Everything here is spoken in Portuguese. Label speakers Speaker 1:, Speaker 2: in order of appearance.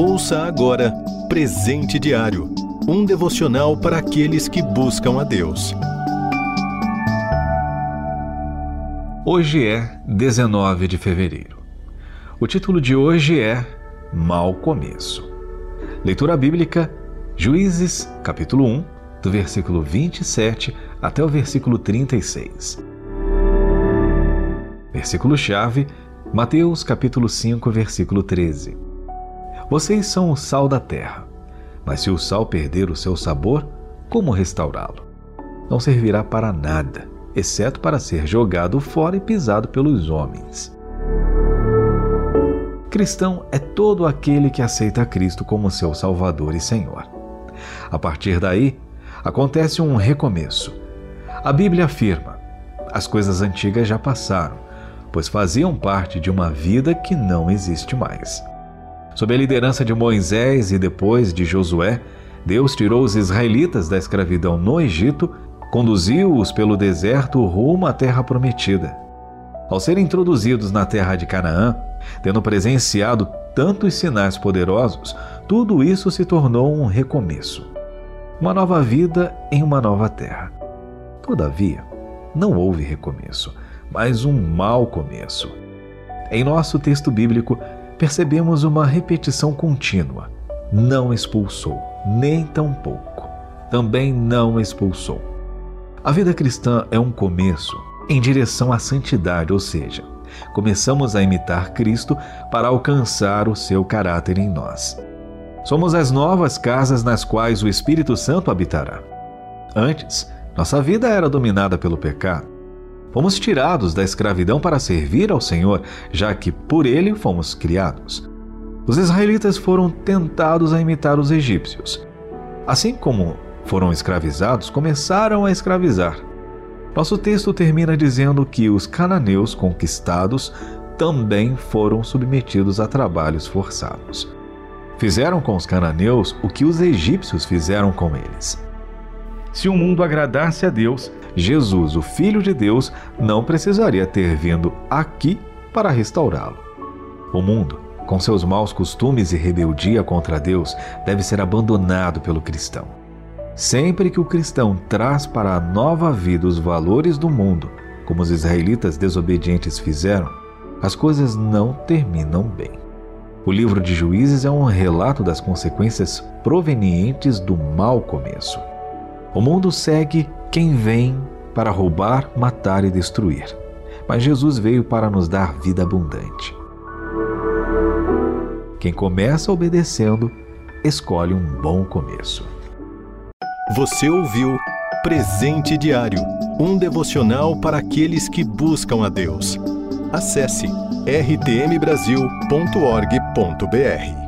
Speaker 1: Ouça agora Presente Diário um devocional para aqueles que buscam a Deus.
Speaker 2: Hoje é 19 de fevereiro. O título de hoje é Mal Começo. Leitura bíblica, Juízes, capítulo 1, do versículo 27 até o versículo 36. Versículo-chave, Mateus, capítulo 5, versículo 13. Vocês são o sal da terra. Mas se o sal perder o seu sabor, como restaurá-lo? Não servirá para nada, exceto para ser jogado fora e pisado pelos homens. Cristão é todo aquele que aceita Cristo como seu Salvador e Senhor. A partir daí, acontece um recomeço. A Bíblia afirma: as coisas antigas já passaram, pois faziam parte de uma vida que não existe mais. Sob a liderança de Moisés e depois de Josué, Deus tirou os israelitas da escravidão no Egito, conduziu-os pelo deserto rumo à terra prometida. Ao serem introduzidos na terra de Canaã, tendo presenciado tantos sinais poderosos, tudo isso se tornou um recomeço. Uma nova vida em uma nova terra. Todavia, não houve recomeço, mas um mau começo. Em nosso texto bíblico, percebemos uma repetição contínua. Não expulsou, nem tampouco. Também não expulsou. A vida cristã é um começo em direção à santidade, ou seja, começamos a imitar Cristo para alcançar o seu caráter em nós. Somos as novas casas nas quais o Espírito Santo habitará. Antes, nossa vida era dominada pelo pecado Fomos tirados da escravidão para servir ao Senhor, já que por ele fomos criados. Os israelitas foram tentados a imitar os egípcios. Assim como foram escravizados, começaram a escravizar. Nosso texto termina dizendo que os cananeus conquistados também foram submetidos a trabalhos forçados. Fizeram com os cananeus o que os egípcios fizeram com eles. Se o mundo agradasse a Deus, Jesus, o Filho de Deus, não precisaria ter vindo aqui para restaurá-lo. O mundo, com seus maus costumes e rebeldia contra Deus, deve ser abandonado pelo cristão. Sempre que o cristão traz para a nova vida os valores do mundo, como os israelitas desobedientes fizeram, as coisas não terminam bem. O livro de Juízes é um relato das consequências provenientes do mau começo. O mundo segue quem vem para roubar, matar e destruir. Mas Jesus veio para nos dar vida abundante. Quem começa obedecendo, escolhe um bom começo.
Speaker 1: Você ouviu Presente Diário um devocional para aqueles que buscam a Deus. Acesse rtmbrasil.org.br.